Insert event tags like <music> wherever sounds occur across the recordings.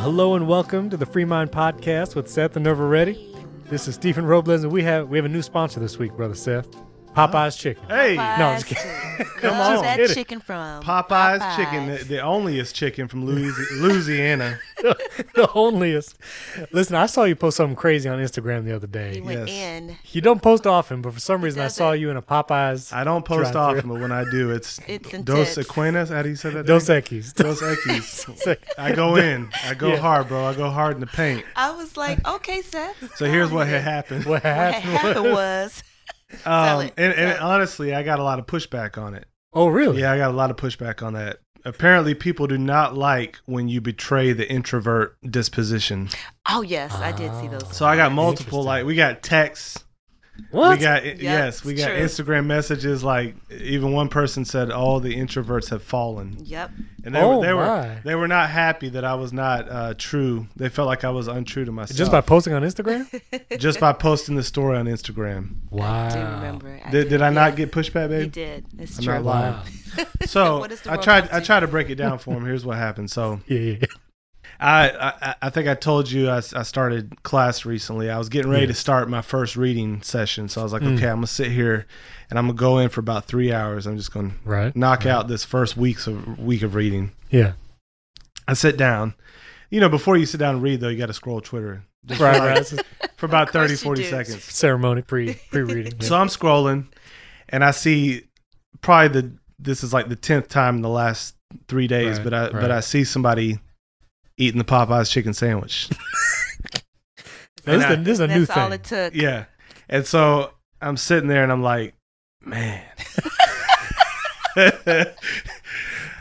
Well, hello and welcome to the Free Mind Podcast with Seth and Nerva Ready. This is Stephen Robles, and we have we have a new sponsor this week, brother Seth. Popeye's Chicken. Hey, No, I'm just kidding. Come Where's on. that Kidding. chicken from? Popeye's, Popeyes. chicken, the, the onlyest chicken from Louisi- <laughs> Louisiana. <laughs> the onlyest. Listen, I saw you post something crazy on Instagram the other He day. went Yes. in. You don't post often, but for some reason I doesn't. saw you in a Popeyes I don't post Drive-thru. often, but when I do, it's, <laughs> It's Dos intense. Equinas. How do you say that? Dos name? Equis. Dos Equis. I go in. I go Yeah. hard, bro. I go hard in the paint. I was like, okay, Seth. So here's what had happened. What What happened? happened was, Um, and, and honestly, I got a lot of pushback on it. Oh, really? Yeah, I got a lot of pushback on that. Apparently, people do not like when you betray the introvert disposition. oh yes, I did see those. So I got multiple, like, we got texts What? We got yes, we got true. Instagram messages like even one person said all the introverts have fallen, Yep. and they Oh, were they were they were not happy that I was not uh, true. They felt like I was untrue to myself Just by posting on Instagram? <laughs> just by posting the story on Instagram. wow. I do remember. I Did, did I yeah. not get pushback, You did. It's I'm true. not lying. <laughs> Wow. So What is the I tried I tried to break it down for <laughs> him. Here's what happened. So Yeah, yeah, yeah. I, I I think I told you I started class recently. I was getting ready to start my first reading session, so I was like, Mm. okay, I'm gonna sit here and I'm gonna go in for about three hours. I'm just gonna Right. knock right. out this first weeks of week of reading. Yeah. I sit down. You know, before you sit down and read though, you got to scroll Twitter just Right, for, right. For about <laughs> Of 30, 40 seconds. ceremony pre pre reading. <laughs> So I'm scrolling, and I see probably the this is like the tenth time in the last three days, Right, but I but. I see somebody eating the Popeyes chicken sandwich. <laughs> this, is and this is a new That's all thing. it took. yeah, and so I'm sitting there and I'm like, man. <laughs>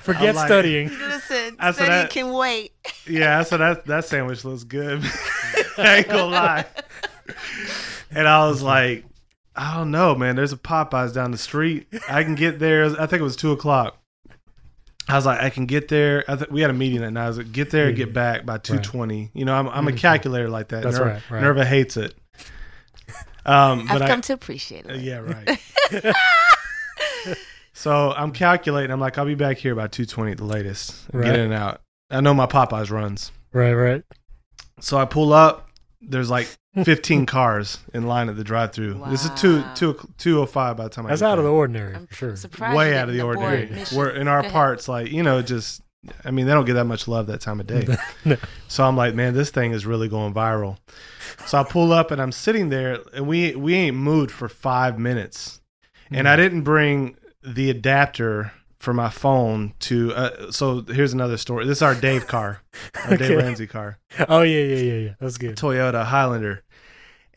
Forget like- studying. <laughs> Listen, I said study that- can wait. yeah, so that that sandwich looks good. I ain't gonna lie. And I was like, I don't know, man. There's a Popeyes down the street. I can get there. I think it was two o'clock. I was like, I can get there. I th- we had a meeting that night. I was like, get there, get back by two twenty. You know, I'm, I'm a Mhm. calculator like that. That's Nerva, right, right. Nerva hates it. Um, but I've I, come to appreciate uh, it. yeah, right. <laughs> so I'm calculating. I'm like, I'll be back here by two twenty at the latest. Right. Get in and out. I know my Popeyes runs. Right, right. So I pull up. There's like 15 cars in line at the drive-through. This is two Wow. two two oh five by the time I That's get out of the ordinary, I'm for sure. surprised. way out of the didn't ordinary. We're in our parts, like you know, just I mean, they don't get that much love that time of day. <laughs> No. So I'm like, man, this thing is really going viral. So I pull up and I'm sitting there, and we we ain't moved for five minutes, and Mm. I didn't bring the adapter for my phone to. Uh, so here's another story. This is our Dave car, <laughs> our Dave Ramsey car, Oh yeah, yeah, yeah, yeah. That's good. Toyota Highlander. <laughs>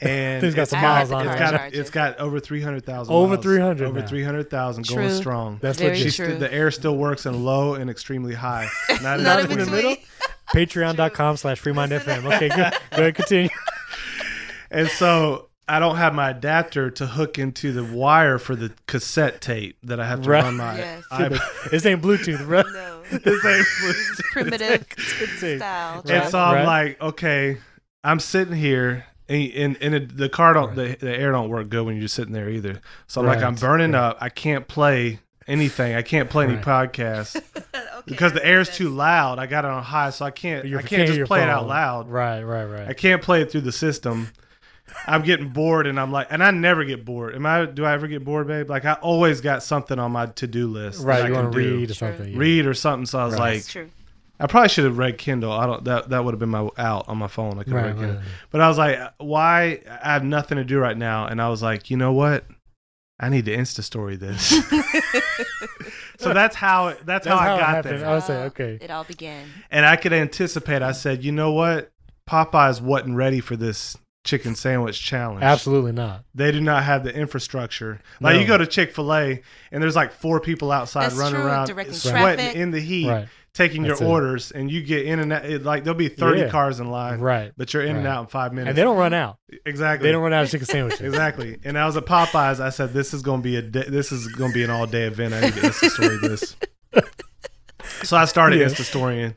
And It's got some miles on the it's it. car got charger. it's got over three hundred thousand. Over 300. Over 300,000 going strong. That's Very legit. She's true. the air still works in low and extremely high. <laughs> Not, Not in in the middle. Patreon.com slash FreeMind FM. Okay, good. Go ahead, continue. And so I don't have my adapter to hook into the wire for the cassette tape that I have to Right. run my. Yes. iPod. <laughs> This ain't Bluetooth, bro. No. <laughs> <laughs> this ain't Bluetooth. Primitive Continue. style. And Right. so I'm Right. like, okay, I'm sitting here. And, and, and it, the car don't Right. the, the air don't work good when you're sitting there either. So I'm like I'm burning up. I can't play anything. I can't play any Right. podcasts Okay, because the that air's too loud. I got it on high, so I can't. You I can't just your play it out loud. Right, right, right. I can't play it through the system. I'm getting bored, and I'm like, and I never get bored. Am I? Do I ever get bored, babe? Like I always got something on my to do list. right, I you can want to read or something. yeah. read or something. So I was Right. like, That's true. I probably should have read Kindle. I don't. That that would have been my out on my phone. I could have Right, read right, Kindle. right. But I was like, why? I have nothing to do right now, and I was like, you know what? I need to Insta story this. <laughs> so that's how it, that's, That's how, how I got happened. there. I would say, Uh, okay. It all began. And I could anticipate. I said, you know what? Popeyes wasn't ready for this chicken sandwich challenge. Absolutely not. They do not have the infrastructure. Like No. you go to Chick Fil A and there's like four people outside That's running true, around, directing sweating traffic. in the heat, Right, taking That's your it. orders, and you get in and out. It, like there'll be thirty Yeah. cars in line, right. but you're in and out in five minutes. And they don't run out. exactly. They don't run out of chicken sandwiches. <laughs> Exactly. And I was at Popeyes. I said, "This is going to be a day, this is going to be an all day event. I need to Insta story this." <laughs> so I started Yeah. Insta storying,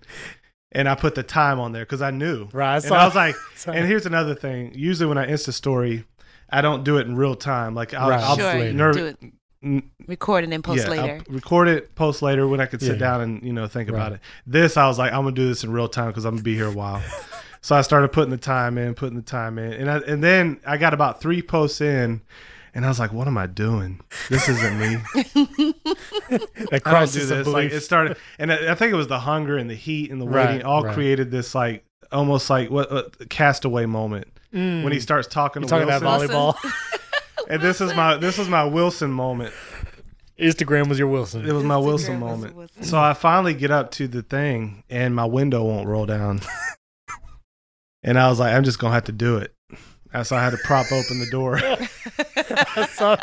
and I put the time on there because I knew. Right. I And I was like, <laughs> saw- and here's another thing. Usually when I Insta story, I don't do it in real time. Like I'll, Right. I'll Sure, later. nerv- do it. n- Record and then post yeah, later. I'll record it, post later when I could sit Yeah. down and you know think about it. This I was like, I'm gonna do this in real time because I'm gonna be here a while. so I started putting the time in, putting the time in, and I, and then I got about three posts in, and I was like, what am I doing? This isn't me. <laughs> <laughs> That I don't crisis of this. Like belief. it started, and I, I think it was the hunger and the heat and the Right, waiting all right. created this like almost like what a castaway moment Mm. when he starts talking You to talking Wilson. about volleyball? <laughs> <laughs> and this is my this was my Wilson moment. Instagram was your Wilson. It was my Instagram Wilson was moment. Wilson. So I finally get up to the thing, and my window won't roll down. and I was like, I'm just gonna have to do it. And So I had to prop open the door.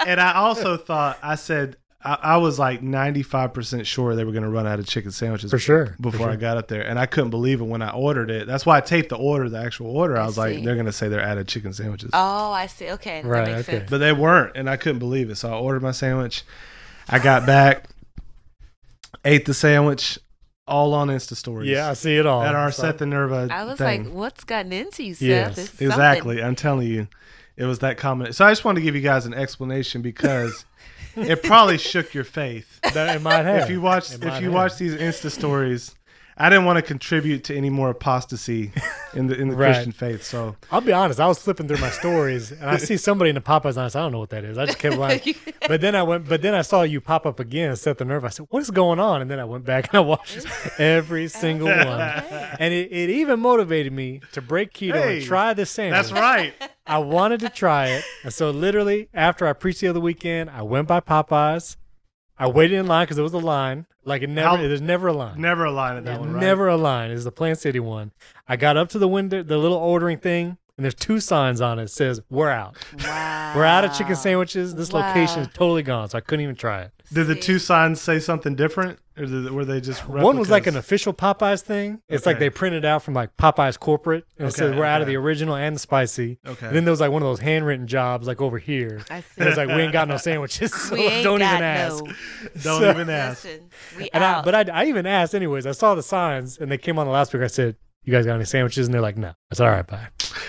And I also thought I said I, I was like 95 percent sure they were gonna run out of chicken sandwiches for sure. before for I got up there, and I couldn't believe it when I ordered it. That's why I taped the order, the actual order. I I was like, they're gonna say they're out of chicken sandwiches, oh, I see. Okay, Right, makes okay. sense. but they weren't, and I couldn't believe it. So I ordered my sandwich. I got back, ate the sandwich, all on Insta stories. Yeah, I see it all. at our So- Set the Nerva I was thing. like, what's gotten into you, Seth? Yes, It's something. exactly. I'm telling you, it was that comment. So I just wanted to give you guys an explanation because <laughs> it probably shook your faith. that it might have. if you watch It if you have. watch these Insta stories, I didn't want to contribute to any more apostasy in the in the <laughs> Right. Christian faith. So I'll be honest. I was flipping through my stories and I see somebody in the Popeyes line. I said, I don't know what that is. I just kept <laughs> like, but then I went, but then I saw you pop up again, set the nerve. I said, what is going on? And then I went back and I watched <laughs> every single one. And it, it even motivated me to break keto Hey, and try the sandwich. that's right. I wanted to try it. And so literally after I preached the other weekend, I went by Popeyes. I waited in line because there was a line. Like it never, How- there's never a line. Never a line at that one, right? Never a line. Is the Plant City one. I got up to the window, the little ordering thing, and there's two signs on it. It says, We're out. Wow. We're out of chicken sandwiches. This location is totally gone. So I couldn't even try it. Did the two signs say something different, or did, were they just One was like an official Popeyes thing. It's like Okay. they printed out from like Popeyes corporate. And it said, Okay, We're out of okay. the original and the spicy. Okay. And then there was like one of those handwritten jobs like over here. I see. And it's like, We ain't got no sandwiches. <laughs> So we ain't don't got even ask. no. <laughs> Don't So- even ask. Listen, we And I, out. but I, I even asked anyways. I saw the signs and they came on the last loudspeaker. I said, "You guys got any sandwiches?" And they're like, "No." I said, "All right, bye."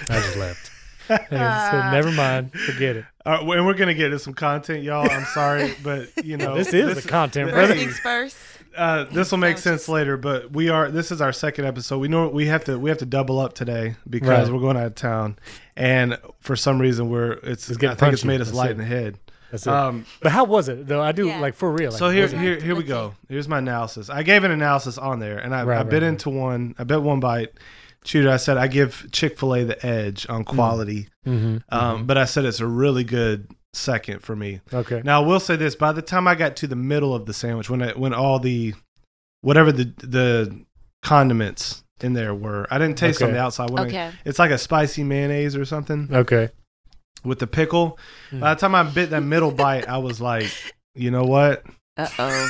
I just left. <laughs> And I said, "Never mind, forget it." All right, and we're gonna get into some content, y'all. I'm sorry, but you know This is the content, hey, brother. First things first. Uh, this will make sense later, but we are. This is our second episode. We know we have to. We have to double up today because Right. we're going out of town, and for some reason we're. It's. It's getting I think it's made us That's light it. in the head. That's it. Um, but how was it though? I do Yeah. like for real. Like, so here, here, here we go. Here's my analysis. I gave an analysis on there, and I, Right, I right, bit right. into one. I bet one bite. Chewed. I said I give Chick Fil A the edge on quality, Mhm, um, but I said it's a really good second for me. okay. Now I will say this: by the time I got to the middle of the sandwich, when I, when all the whatever the the condiments in there were, I didn't taste on the outside. When I- Okay. it's like a spicy mayonnaise or something Okay. with the pickle. Mm. By the time I bit that middle bite, I was like, you know what? Uh oh.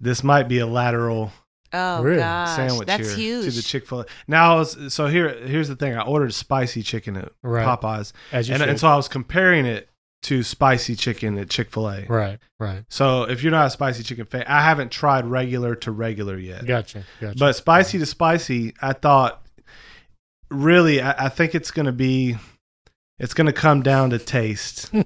This might be a lateral Oh Really? gosh, sandwich that's here huge. to the Chick Fil A. Now, was, so here here's the thing: I ordered spicy chicken at Right. Popeyes, As you and, and so I was comparing it to spicy chicken at Chick Fil A. right. Right. So if you're not a spicy chicken fan, I haven't tried regular to regular yet. Gotcha. Gotcha. But spicy to spicy, I thought really, I, I think it's going to be, it's going to come down to taste. <laughs>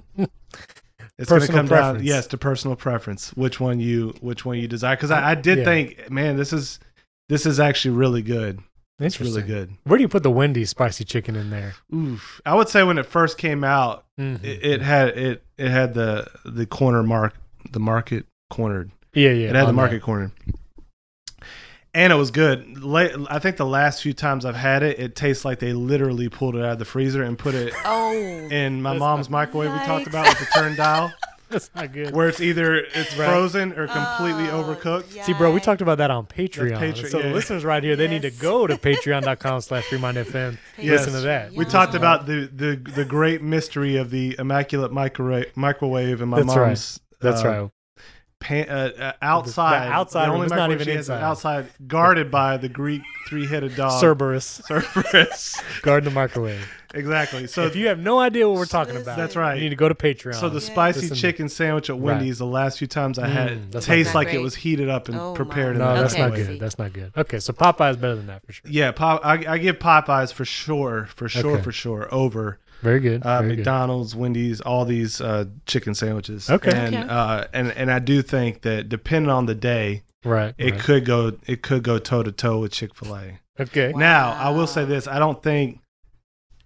It's going to come down, yes, to personal preference. Which one you, which one you desire? Because I, I did Yeah. think, man, this is, this is actually really good. It's really good. Where do you put the Wendy's spicy chicken in there? Oof. I would say when it first came out, Mhm. it, it had it, it had the the corner mark, the market cornered. yeah, yeah. it had the market that. corner. And it was good. La- I think the last few times I've had it, it tastes like they literally pulled it out of the freezer and put it oh. in my mom's microwave we talked about with the turn dial, <laughs> <laughs> That's not good. where it's either it's Right. frozen or completely Oh, overcooked. See, bro, we talked about that on Patreon. Patreon, so the yeah. listeners right here, they need to Yes. go to <laughs> patreon.com slash FreeMindFM. Yes. Listen to that. We Yeah. talked about the, the the great mystery of the immaculate microwave microwave in my That's right. mom's. That's uh, right. pan, uh, uh, outside. The outside the room, only it's not microwave even she has is inside. outside, guarded by the Greek three-headed dog. Cerberus. Cerberus. <laughs> Guard the microwave. Exactly. So So if you have no idea what we're talking about, That's right. You need to go to Patreon. So the Yeah. spicy Listen. chicken sandwich at Right. Wendy's, the last few times I had, Mm, it that's tastes not like it great. was heated up and Oh, prepared in my. no, the that's Okay. not microwave. good. That's not good. Okay, so Popeye's better than that for sure. Yeah, Pop, I, I give Popeyes for sure, for sure, Okay. for sure over Very good. uh, very good. McDonald's, Wendy's, all these uh, chicken sandwiches. Okay. and Okay. Uh, and and I do think that depending on the day, Right. it right. could go it could go toe to toe with Chick Fil A. Okay. Now, I will say this: I don't think,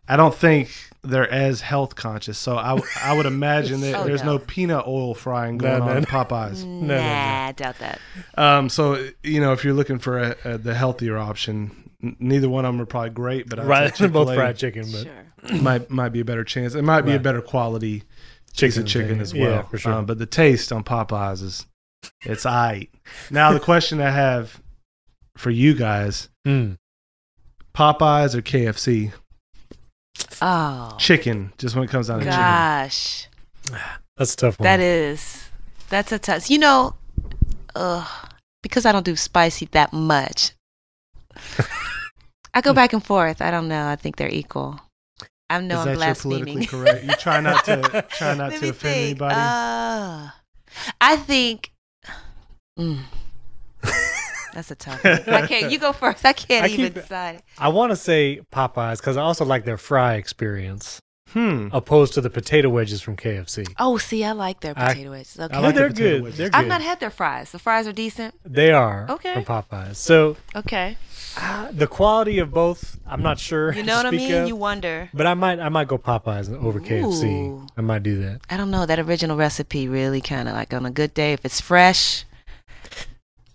I don't think they're as health conscious. So I, I would <laughs> imagine that Oh, there's no. no peanut oil frying going no, on in. Popeyes. Nah, no, no. I doubt that. Um, so you know, if you're looking for a, a, the healthier option, n- neither one of them are probably great, but I'd Right. say <laughs> Both fried chicken, but Sure. <clears throat> might might be a better chance. It might be a better quality piece of chicken thing. as Yeah, well. for sure. Um, but the taste on Popeyes is it's aight. Now the question I have for you guys: Mm. Popeyes or KFC? Oh, Chicken, just when it comes down to chicken. gosh. That's a tough one. That is, that's a tough. You know, uh, because I don't do spicy that much, <laughs> I go back and forth. I don't know. I think they're equal. I know Is I'm that your politically blaspheming. correct? You try not to <laughs> try not to offend think. anybody. Uh, I think. Mm. <laughs> That's a tough one. I can't. You go first. I can't I even keep- decide. I want to say Popeyes because I also like their fry experience, hmm. opposed to the potato wedges from KFC. Oh, see, I like their I- potato wedges. Okay. I like they're potato good. wedges. They're good. I've not had their fries. The fries are decent. They are Okay. from Popeyes. So Okay. uh, the quality of both, I'm not sure. You <laughs> to know what I mean? of, You wonder. but I might, I might go Popeyes over KFC. Ooh. I might do that. I don't know. That original recipe really kind of like on a good day, if it's fresh,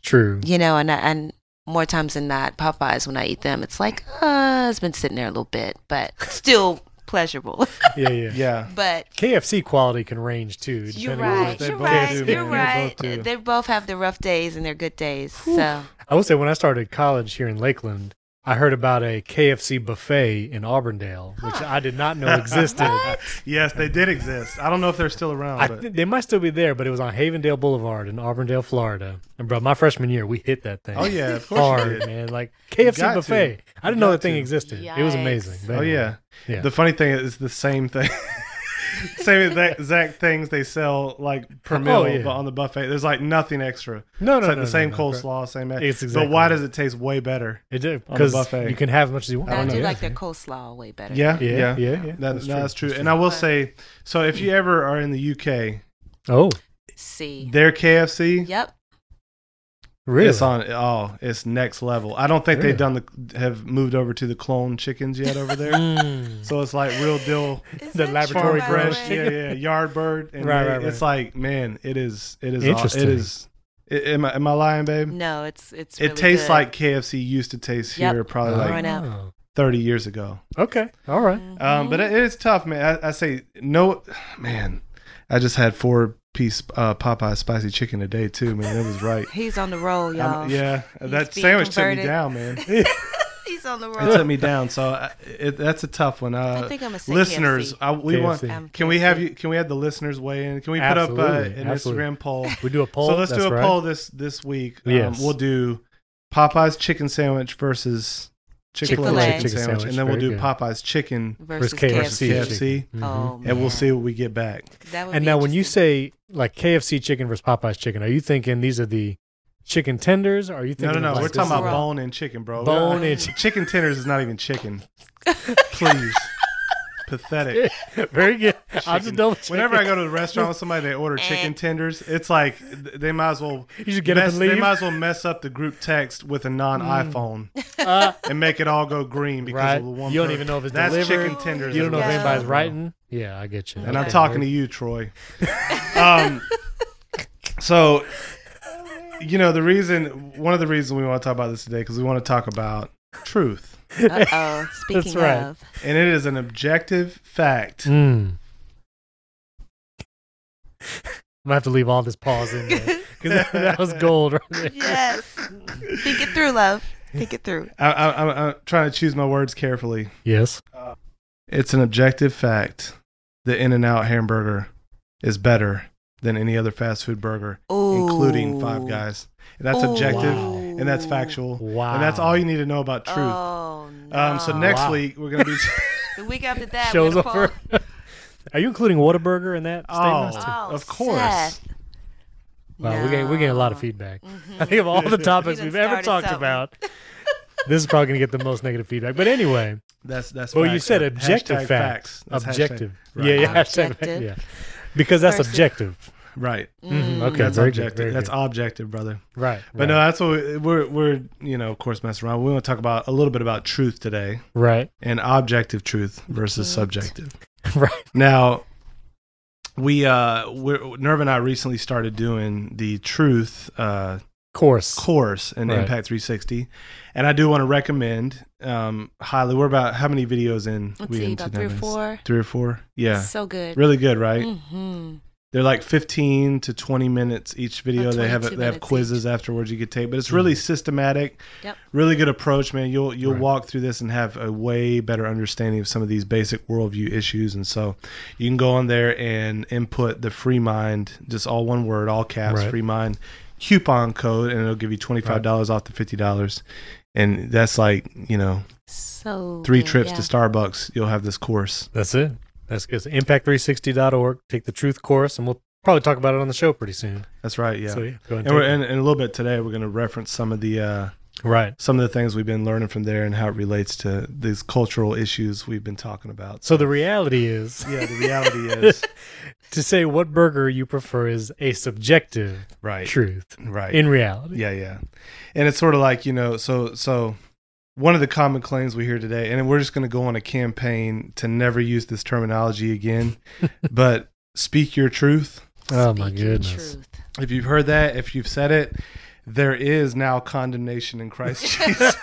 True. you know, and and more times than not, Popeyes when I eat them, it's like uh, it's been sitting there a little bit, but <laughs> still pleasurable. Yeah, yeah. <laughs> Yeah. but KFC quality can range too. you're depending on right. They You're both right. do, You're right. both. They both have their rough days and their good days. So I will say when I started college here in Lakeland, I heard about a KFC buffet in Auburndale, which I did not know existed. <laughs> Yes, they did exist. I don't know if they're still around, I but they might still be there, but it was on Havendale Boulevard in Auburndale, Florida. And bro, my freshman year, we hit that thing. oh yeah, of course you hard, did. man. Like KFC got to. buffet. I didn't know got that thing to. existed. It was amazing. But Oh anyway, yeah. yeah. The funny thing is the same thing. <laughs> <laughs> same exact, exact things they sell like per meal, Oh, yeah. but on the buffet, there's like nothing extra. no, no, It's like no, the no, same no. coleslaw, same. It's but why right. does it taste way better? It did because buffet. you can have as much as you want. I, don't do know. like their coleslaw way better. Yeah, Yeah, yeah, yeah, yeah. That, That's that's, true. true. And I will But- say, so if you ever are in the UK, Oh, See. their KFC, Yep. Really? it's on. Oh, it's next level. I don't think Really? they've done the have moved over to the clone chickens yet over there. Mm. so it's like real deal Is The laboratory true, fresh, yeah, yeah, yard bird, and Right, they- right, it's like, man, it is, it is, aw- Interesting. it is. i- Am I, am I lying, babe? No, it's it's. it really tastes good. like KFC used to taste Yep. here, probably Oh. like Oh. 30 years ago. Okay. All right. Um, but it, it is tough, man. I, I say no, man. I just had four piece uh, Popeye spicy chicken today too, man. It was right. He's on the roll, y'all. Um, yeah, He's that being sandwich took me down, man. <laughs> He's on the took roll. me down. So I, it, that's a tough one. Uh, I think I'm a listeners, KFC. I, we want. KFC. Um, Can we have you? Can we have the listeners weigh in? Can we put up uh, an absolutely. Instagram poll? <laughs> We do a poll. so let's That's do a right. poll this this week. Um, Yes. we'll do Popeye's chicken sandwich versus Chick Fil A chicken, Chicken sandwich, sandwich, and then we'll do good. Popeye's chicken versus versus KFC. KFC. KFC. chicken. Mhm. Oh, and we'll see what we get back. That would And now, when you say like KFC chicken versus Popeye's chicken, are you thinking these are the chicken tenders? Or are you thinking no, no. no. like, We're talking about bone and chicken, bro. Bone We're- and chicken. chicken tenders is not even chicken. <laughs> Please, pathetic. <laughs> Very good. I'll just double check. Whenever I go to the restaurant with somebody, they order chicken tenders. It's like they might as well you just get up mess, and they might as well mess up the group text with a non-iPhone Uh, and make it all go green because right. of the one. You don't per- even know if it's that's delivered. chicken tenders. You don't know if Yeah. anybody's writing. Yeah, I get you. And I'm talking to you, Troy. <laughs> Um, so, you know, the reason, one of the reasons we want to talk about this today, because we want to talk about truth. Uh-oh. <laughs> Speaking right. of. And it is an objective fact. Mm. I'm gonna have to leave all this pause in there because that, that was gold right there. yes. Think it through, love. Think it through. I, I, I'm, I'm trying to choose my words carefully. Yes. It's an objective fact the In N Out hamburger is better than any other fast food burger, including Five Guys. That's Ooh. objective Wow. And that's factual. Wow. And that's all you need to know about truth. Oh, no. um, so next Wow. week we're gonna be. <laughs> the week after that, shows we're up gonna. <laughs> Are you including Whataburger in that Oh. statement? too? Oh, Of course. Seth. Wow, we're getting we're getting a lot of No. feedback. Mhm. <laughs> I think of all the topics we've ever talked something. about, this is probably gonna get the most negative feedback. But anyway, That's that's. Well, you facts. said Hashtag objective facts. That's hashtag- Objective. right. Yeah, yeah. hashtag Objective yeah. Because that's versus- objective. Right. Mhm, okay. That's very good, objective. very that's good. objective, brother. Right. But right, no, that's what we, we're we're you know of course messing around. We want to talk about a little bit about truth today right. and objective truth versus Right. subjective. <laughs> Right. Now, we uh, we're, Nerva and I recently started doing the truth uh, Course. course in Right. Impact 360, and I do want to recommend um, highly. We're about how many videos in? Let's we see, into about three or four. Three or four. Yeah, So good. really good, right? Mm-hmm. They're like 15 to 20 minutes each video. They have they have minutes quizzes afterwards you could take, but it's mm. really systematic. Yep. Really good approach, man. You'll you'll Right. walk through this and have a way better understanding of some of these basic worldview issues. And so you can go on there and input the free mind, just all one word, all caps, Right. free mind coupon code, and it'll give you twenty five dollars off the fifty dollars. And that's like you know So three good, trips yeah. to Starbucks. You'll have this course. That's it. That's good. So impact360.org. Take the truth course, and we'll probably talk about it on the show pretty soon. That's right. Yeah. So yeah, go ahead and, we're, take and, and a little bit today, we're going to reference some of the uh, right. some of the things we've been learning from there and how it relates to these cultural issues we've been talking about. So the reality is, <laughs> yeah, the reality is <laughs> to say what burger you prefer is a subjective right, truth right. in reality. yeah, yeah, and it's sort of like you know, so so one of the common claims we hear today, and we're just going to go on a campaign to never use this terminology again, <laughs> but speak your truth. Oh my Speak your goodness. If you've heard that, if you've said it, there is now condemnation in Christ <laughs> Jesus.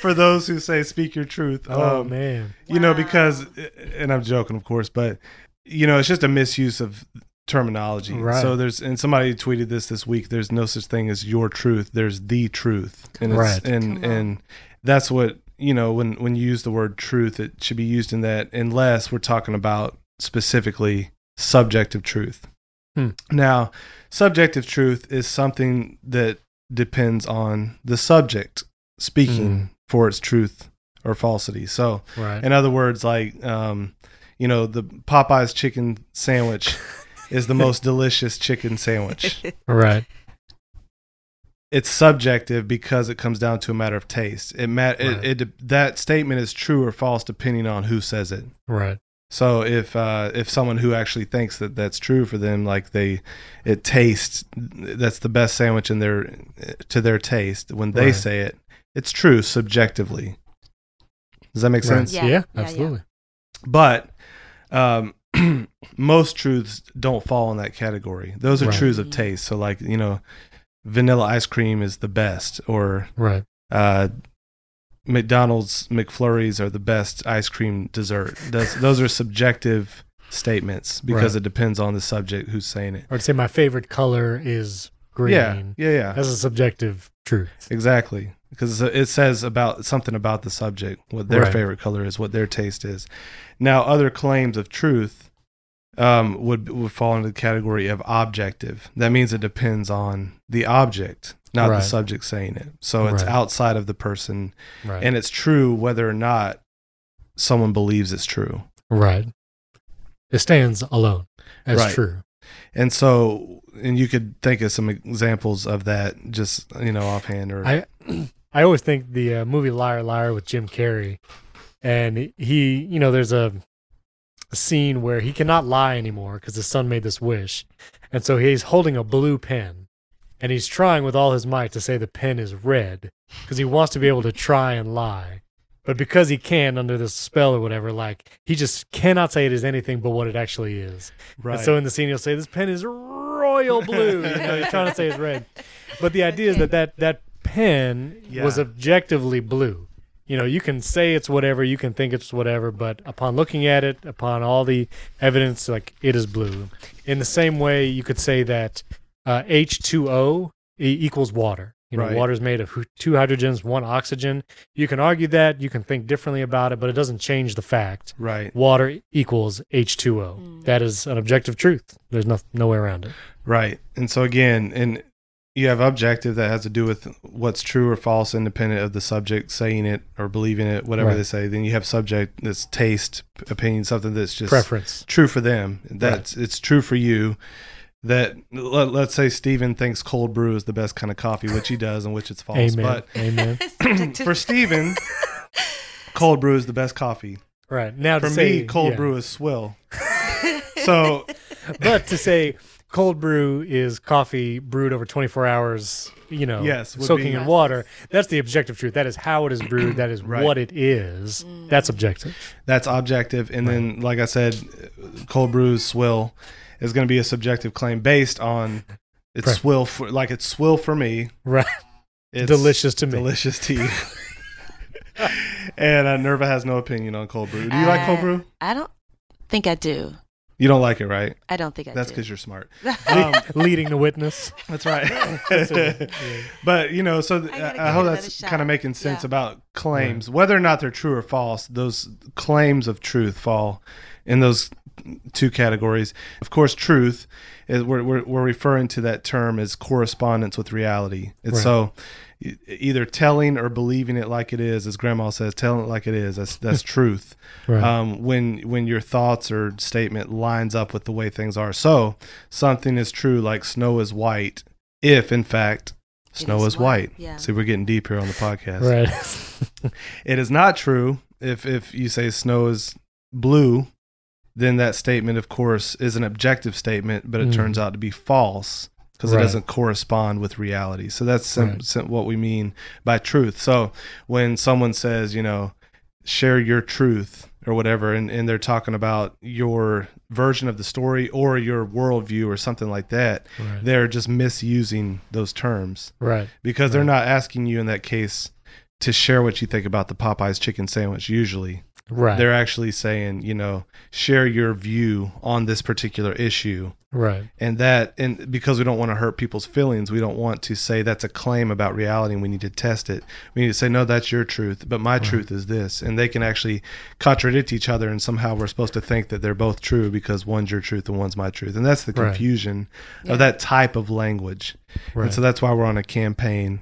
For those who say speak your truth. Oh Um, man. You know, because, and I'm joking, of course, but, you know, it's just a misuse of terminology. Right. So there's, and somebody tweeted this this week there's no such thing as your truth, there's the truth. And, it's, Right. and, and that's what, you know, when, when you use the word truth, it should be used in that, unless we're talking about specifically subjective truth. Hmm. Now, subjective truth is something that depends on the subject speaking Hmm. for its truth or falsity. So, Right. in other words, like, um, you know, the Popeyes chicken sandwich <laughs> is the most delicious chicken sandwich. <laughs> right. It's subjective because it comes down to a matter of taste. It, ma- Right. it, it that statement is true or false depending on who says it. Right. So if uh, if someone who actually thinks that that's true for them, like they, it tastes that's the best sandwich in their to their taste. When they Right. say it, it's true subjectively. Does that make Right. sense? Yeah, Yeah, yeah, yeah. absolutely. But um, <clears throat> most truths don't fall in that category. Those are Right. truths of taste. So like you know, vanilla ice cream is the best, or Right. uh, McDonald's McFlurries are the best ice cream dessert. That's, those are subjective statements because Right. it depends on the subject who's saying it. Or to say my favorite color is green. Yeah, yeah, yeah. That's a subjective truth. Exactly. Because it says about something about the subject, what their Right. favorite color is, what their taste is. Now, other claims of truth um, would would fall into the category of objective. That means it depends on the object, not Right. the subject saying it. So it's Right. outside of the person, Right. and it's true whether or not someone believes it's true. right. It stands alone as true. And so, and you could think of some examples of that, just you know, offhand or I <clears throat> I always think the uh, movie Liar Liar with Jim Carrey, and he, you know, there's a, a scene where he cannot lie anymore because his son made this wish, and so he's holding a blue pen, and he's trying with all his might to say the pen is red because he wants to be able to try and lie. But because he can under this spell or whatever, like he just cannot say it is anything but what it actually is. right. And so in the scene, he'll say, "This pen is royal blue." You know, he's trying to say it's red, but the idea is that that that pen was objectively blue. You know, you can say it's whatever, you can think it's whatever, but upon looking at it, upon all the evidence, like it is blue. In the same way, you could say that uh, H2O e- equals water. You know, Right. water is made of two hydrogens, one oxygen. You can argue that, you can think differently about it, but it doesn't change the fact right. water equals H2O. Mm. That is an objective truth. There's no, no way around it. Right. And so again, and you have objective that has to do with what's true or false, independent of the subject saying it or believing it, whatever Right. they say. Then you have subject that's taste, opinion, something that's just Preference. true for them. That's it's true for you. That let, let's say Stephen thinks cold brew is the best kind of coffee, which he does, and which it's false. Amen. But Amen. <laughs> for Stephen, cold brew is the best coffee. Right now, For to say, me, cold yeah. brew is swill. <laughs> so but to say cold brew is coffee brewed over 24 hours, you know, Yes, soaking in water. That's the objective truth. That is how it is brewed. That is Right. what it is. That's objective. that's objective, and then like I said, cold brew swill is going to be a subjective claim based on it's Right. swill for like it's swill for me. Right. It's Delicious to me. delicious tea. <laughs> and uh, Nerva has no opinion on cold brew. Do you like cold Uh, brew? I don't think I do. You don't like it, right? I don't think I That's because you're smart. <laughs> Um, Leading the witness. That's right. <laughs> <laughs> but you know, so th- I gotta I, give hope it that's shot. kind of making sense Yeah. about claims, whether or not they're true or false. Those claims of truth fall in those two categories. Of course, truth is we're we're, we're referring to that term as correspondence with reality. It's Right. so either telling or believing it like it is, as Grandma says, telling it like it is. That's that's <laughs> truth Right. um, when when your thoughts or statement lines up with the way things are. So something is true, like snow is white, if in fact It snow is is white. white, yeah. See, we're getting deep here on the podcast. right. <laughs> It is not true if if you say snow is blue. Then that statement, of course, is an objective statement, but it Mm. turns out to be false because it doesn't correspond with reality. So that's sim- Right. what we mean by truth. So when someone says, you know, share your truth or whatever, and, and they're talking about your version of the story or your worldview or something like that, Right. they're just misusing those terms Right. because they're not asking you in that case to share what you think about the Popeyes chicken sandwich usually. Right. They're actually saying, you know, share your view on this particular issue. right. And that and because we don't want to hurt people's feelings, we don't want to say that's a claim about reality and we need to test it. We need to say, no, that's your truth, but my truth is this. And they can actually contradict each other and somehow we're supposed to think that they're both true because one's your truth and one's my truth. And that's the Right. confusion Yeah. of that type of language. Right. And so that's why we're on a campaign.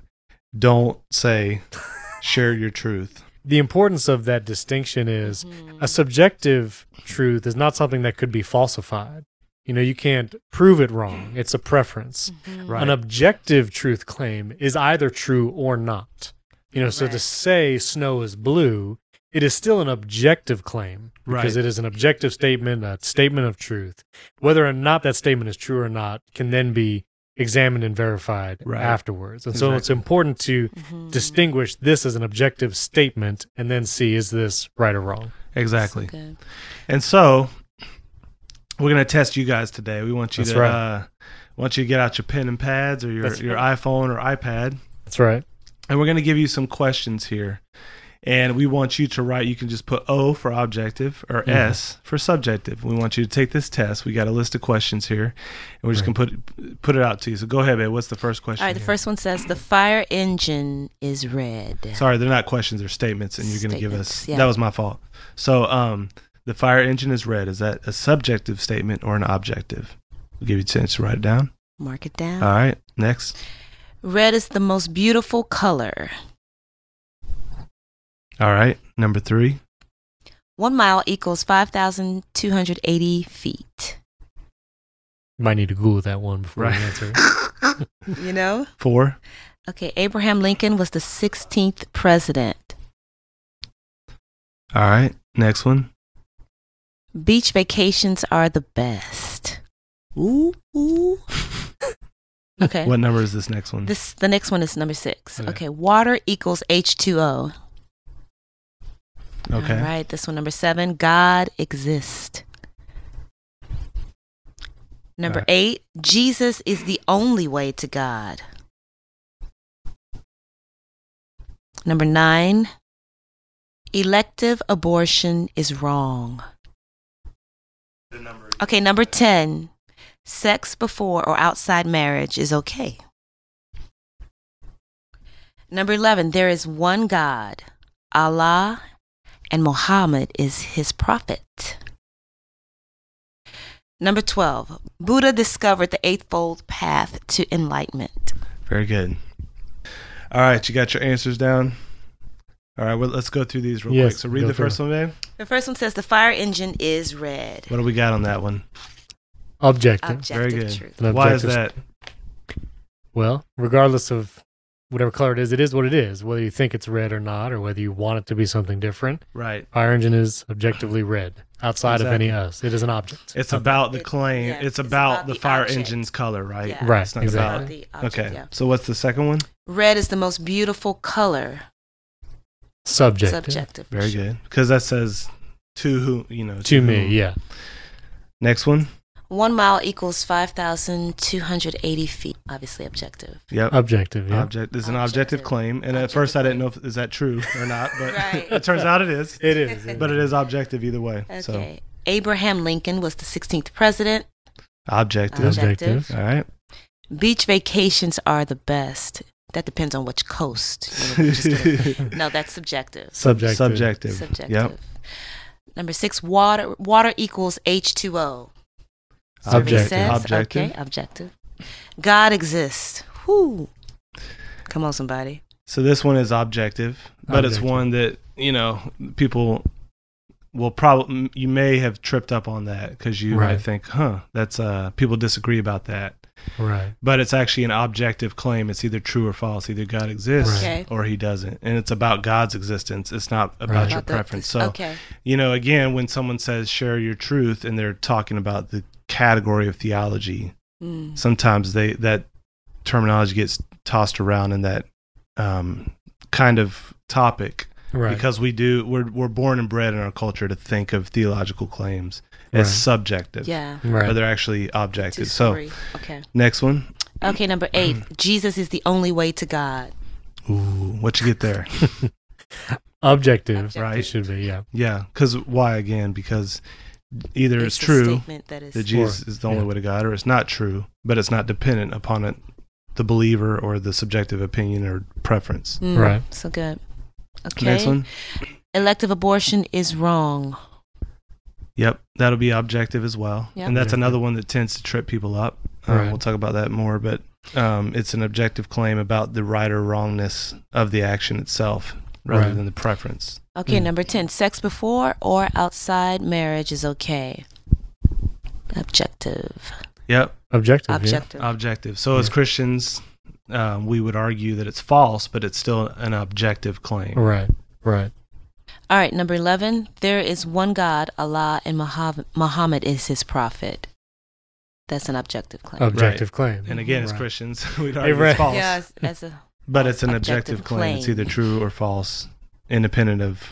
Don't say <laughs> share your truth. The importance of that distinction is Mhm. a subjective truth is not something that could be falsified. You know, you can't prove it wrong. It's a preference. Mhm. Right. An objective truth claim is either true or not. You know, so to say snow is blue, it is still an objective claim because Right. it is an objective statement, a statement of truth. Whether or not that statement is true or not can then be examined and verified Right. afterwards. And so it's important to Mhm. distinguish this as an objective statement and then see is this right or wrong. Exactly. Good. And so we're gonna test you guys today. We want you That's to right. uh, want you to get out your pen and pads or your That's your iPhone or iPad, That's right. and we're gonna give you some questions here. And we want you to write. You can just put O for objective or Mhm. S for subjective. We want you to take this test. We got a list of questions here, and we're just gonna put it, put it out to you. So go ahead, babe. What's the first question? All right, the here? first one says the fire engine is red. Sorry, they're not questions; they're statements, and you're going to give us. Statements, yeah. That was my fault. So, um, the fire engine is red. Is that a subjective statement or an objective? We'll give you a chance to write it down. Mark it down. All right. Next. Red is the most beautiful color. All right. Number three. One mile equals 5,280 feet. You might need to Google that one before Right. you answer. <laughs> You know? Four. Okay, Abraham Lincoln was the 16th president. All right. Next one. Beach vacations are the best. Ooh, ooh. <laughs> Okay. What number is this next one? This the next one is number six. Okay. Okay, water equals H2O. Okay. All right, this one number seven. God exists. Number right. eight. Jesus is the only way to God. Number nine. Elective abortion is wrong. Okay, number 10. Sex before or outside marriage is okay. Number 11. There is one God, Allah, and Muhammad is his prophet. Number 12. Buddha discovered the Eightfold Path to Enlightenment. Very good. All right. You got your answers down. All right. Well, let's go through these real Yes, quick. So read the first through. one, babe. The first one says the fire engine is red. What do we got on that one? Objective. Objective Very good. truth. An Why is that? Well, regardless of whatever color it is, it is what it is. Whether you think it's red or not, or whether you want it to be something different, Right. fire engine is objectively red outside of any us. It is an object. It's Something. about the It- claim. yeah, it's it's about, about the, the fire object. engine's color, right? Yeah. Right, It's not exactly. about. The object, Okay. yeah. So what's the second one? Red is the most beautiful color. subject. Subjective. Very good. Because that says to who, you know. To me, whom. yeah. Next one. One mile equals 5,280 feet. Obviously objective. Yep. Objective, yeah. Object is an objective Objective. claim, and at first I didn't know if is that true or not, but <laughs> Right. it turns out it is. <laughs> It is. it But is. it is objective either way. So Okay. Abraham Lincoln was the 16th president. objective. Objective. Objective. All right. Beach vacations are the best. That depends on which coast. You know, <laughs> no, that's subjective. Subjective. Subjective. Subjective. Yep. Number six, water water equals H2O. Survey Objective. says- Objective. Okay, objective. God exists. Whoo. Come on, somebody. So this one is objective, but it's one that you know people will probably you may have tripped up on that because you might think, huh, that's uh people disagree about that, Right. but it's actually an objective claim. It's either true or false. Either God exists Right. Okay. or He doesn't, and it's about God's existence. It's not about Right. your About the- preference. So okay. you know, again, when someone says share your truth and they're talking about the category of theology, Mm. sometimes they that terminology gets tossed around in that um, kind of topic Right. because we do we're we're born and bred in our culture to think of theological claims as Right. subjective, Yeah. but they're actually objective. So. Okay. next one, Okay, number eight. <clears throat> Jesus is the only way to God. ooh, what you get there? <laughs> Objective. Objective. Right. It should be, yeah. yeah, because why again? Because either it's, a true that is that Jesus is the only yeah. way to God, or it's not true, but it's not dependent upon it, the believer or the subjective opinion or preference. Mm, Right. So good. Okay. Next one. Elective abortion is wrong. Yep, that'll be objective as well, Yep. and that's Objective. another one that tends to trip people up. Um, Right. We'll talk about that more, but um, it's an objective claim about the right or wrongness of the action itself, rather Right. than the preference. Okay, Mm. number 10. Sex before or outside marriage is okay. Objective. Yep, Objective. Objective. objective. So as Christians, um, we would argue that it's false, but it's still an objective claim. Right. Right. All right, number 11. There is one God, Allah, and Muhammad, Muhammad is his prophet. That's an objective claim. Objective claim. And again, as Christians, <laughs> we'd Hey, argue right. it's false, Yeah, as, as a but it's an objective objective claim. It's either true or false, independent of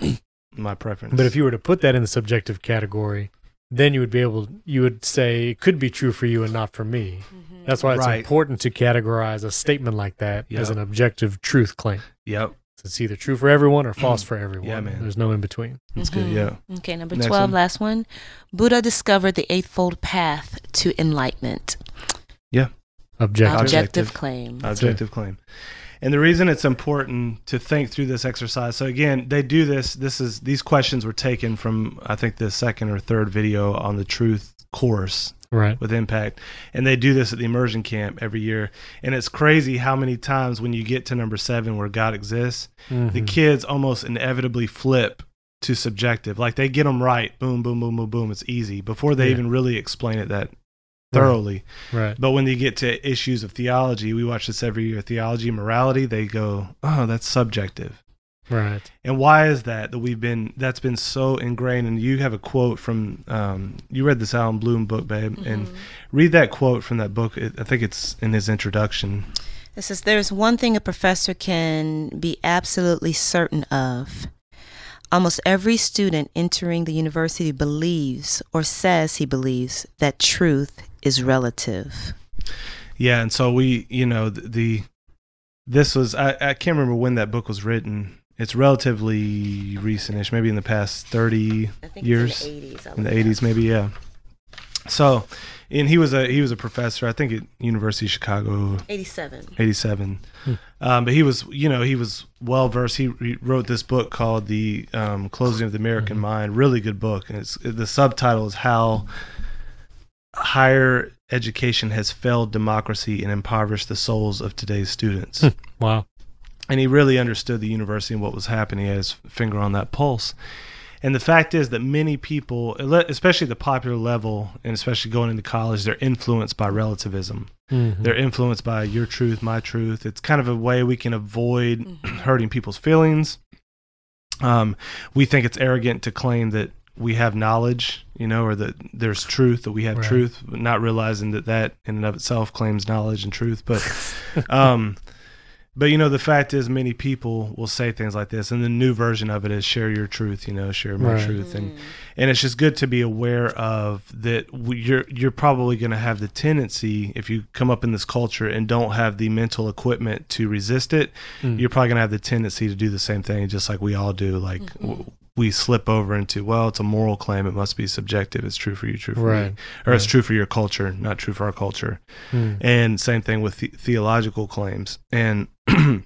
my preference. But if you were to put that in the subjective category, then you would be able, you would say it could be true for you and not for me. That's why it's Right. important to categorize a statement like that as an objective truth claim. yep, It's either true for everyone or <clears throat> false for everyone. Yeah, man. There's no in between. that's good. Mhm. Yeah. Okay, number Next 12, one. last one. Buddha discovered the Eightfold Path to Enlightenment. Objective. Objective, Objective. claim. objective claim. And the reason it's important to think through this exercise. So again, they do this. This is these questions were taken from I think the second or third video on the truth course Right. with impact, and they do this at the immersion camp every year. And it's crazy how many times when you get to number seven where God exists, the Mhm. kids almost inevitably flip to subjective. Like they get them right, boom, boom, boom, boom, boom. It's easy before they Yeah. even really explain it that thoroughly. Right. But when they get to issues of theology, we watch this every year, theology and morality, they go, oh, that's subjective. Right. And why is that that we've been that's been so ingrained? And you have a quote from um, you read this Allan Bloom book, babe, and Mm-hmm. read that quote from that book. I think it's in his introduction. It says there's one thing a professor can be absolutely certain of. Almost every student entering the university believes or says he believes that truth is relative. Yeah, and so we, you know, the, the this was I, I can't remember when that book was written. It's relatively recentish, maybe in the past thirty I think Years in the 80s. In the looked it up. eighties, maybe yeah. So, and he was a he was a professor, I think at University of Chicago, 87. eighty seven. Hmm. Um, but he was, you know, he was well versed. He, he wrote this book called "The um, Closing of the American Mhm. Mind." Really good book, and it's the subtitle is "How Higher Education Has Failed Democracy and Impoverished the Souls of Today's Students." Hmm. Wow. and he really understood the university and what was happening. He had his finger on that pulse. And the fact is that many people, especially at the popular level, and especially going into college, they're influenced by relativism. Mhm. They're influenced by your truth, my truth. It's kind of a way we can avoid <clears throat> hurting people's feelings. Um, we think it's arrogant to claim that we have knowledge, you know, or that there's truth, that we have Right. truth, but not realizing that that in and of itself claims knowledge and truth. But, <laughs> um, but you know, the fact is, many people will say things like this, and the new version of it is share your truth, you know, share my Right. truth, and and it's just good to be aware of that. You're you're probably going to have the tendency if you come up in this culture and don't have the mental equipment to resist it, Mm. you're probably going to have the tendency to do the same thing, just like we all do. Like w- we slip over into, well, it's a moral claim; it must be subjective. It's true for you, true for Right. me, or it's true for your culture, not true for our culture. Mm. And same thing with the- theological claims. And <clears throat>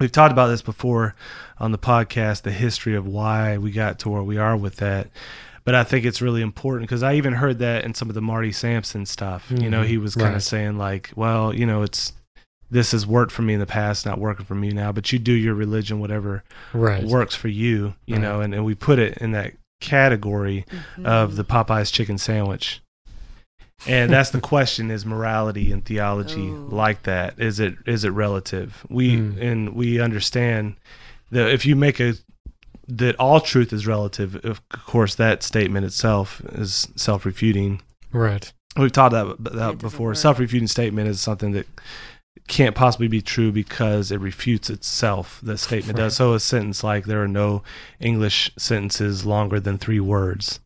we've talked about this before on the podcast, the history of why we got to where we are with that. But I think it's really important because I even heard that in some of the Marty Sampson stuff. You know, he was kind of Right. saying like, well, you know, it's this has worked for me in the past, not working for me now. But you do your religion, whatever Right. works for you, you Right. know. And, and we put it in that category Mm-hmm. of the Popeyes chicken sandwich. And that's the question: Is morality and theology Ooh. like that? Is it is it relative? We Mm. and we understand that if you make a that all truth is relative, of course, that statement itself is self refuting. Right. We've talked about that doesn't before. work. Self refuting statement is something that can't possibly be true because it refutes itself. The statement Right. does. So a sentence like there are no English sentences longer than three words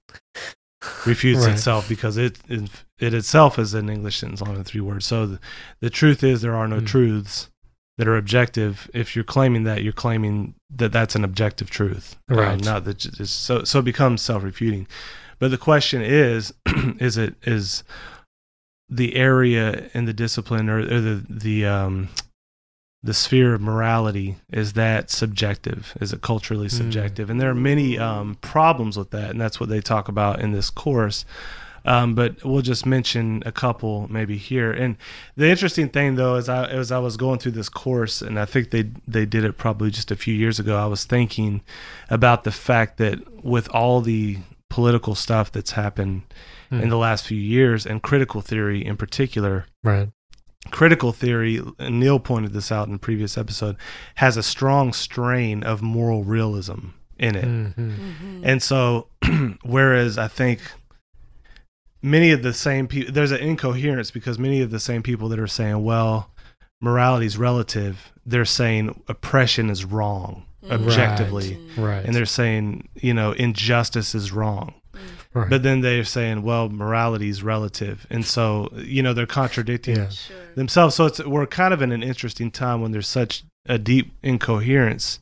refutes Right. itself because it, it it itself is an English sentence longer than three words. So the, the truth is there are no Mm. truths that are objective. If you're claiming that, you're claiming that that's an objective truth, um, Right. not that just, so so it becomes self refuting. But the question is, <clears throat> is it is the area in the discipline or, or the the um the sphere of morality is that subjective is it culturally Mm. subjective and there are many um, problems with that and that's what they talk about in this course um, but we'll just mention a couple maybe here and the interesting thing though is I, as I was going through this course and I think they they did it probably just a few years ago I was thinking about the fact that with all the political stuff that's happened in Mm. the last few years and critical theory in particular Right. critical theory and neil pointed this out in a previous episode has a strong strain of moral realism in it Mhm. Mm-hmm. and so <clears throat> whereas i think many of the same people there's an incoherence because many of the same people that are saying well morality is relative they're saying oppression is wrong Mm. objectively Right. and they're saying you know injustice is wrong right. but then they're saying well morality is relative and so you know they're contradicting yeah. Sure. themselves so it's we're kind of in an interesting time when there's such a deep incoherence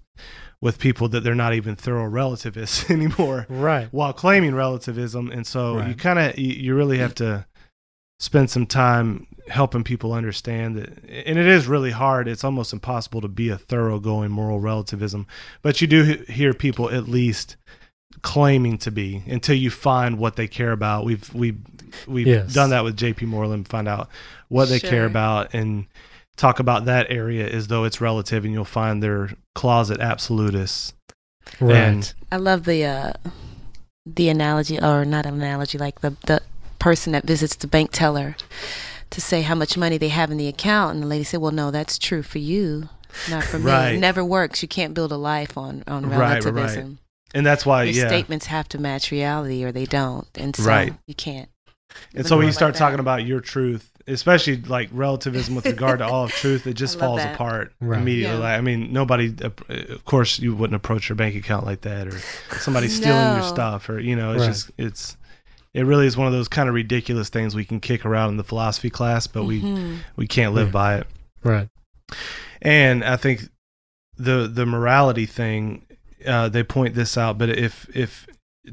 with people that they're not even thorough relativists <laughs> anymore Right. while claiming relativism. And so you kind of you, you really have to spend some time helping people understand that and it is really hard. It's almost impossible to be a thoroughgoing moral relativism but you do he- hear people at least claiming to be until you find what they care about. We've we've we've Yes. done that with JP Moreland find out what they care about and talk about that area as though it's relative and you'll find they're closet absolutists Right. and I love the uh, the analogy, or not an analogy, like the the person that visits the bank teller to say how much money they have in the account, and the lady said, "Well, no, that's true for you, not for me. It never works. You can't build a life on on Right, right, right. relativism. and that's why Your yeah statements have to match reality, or they don't, and so Right. you can't. And so when you life start like talking about your truth, especially like relativism with regard to all of truth, it <laughs> just falls that. apart Right. immediately. Yeah. Like, I mean, nobody, of course, you wouldn't approach your bank account like that, or somebody <laughs> stealing your stuff, or you know, it's Right. just it's. It really is one of those kind of ridiculous things we can kick around in the philosophy class, but we Mhm. we can't live Yeah. by it. right. And I think the the morality thing, uh, they point this out. But if if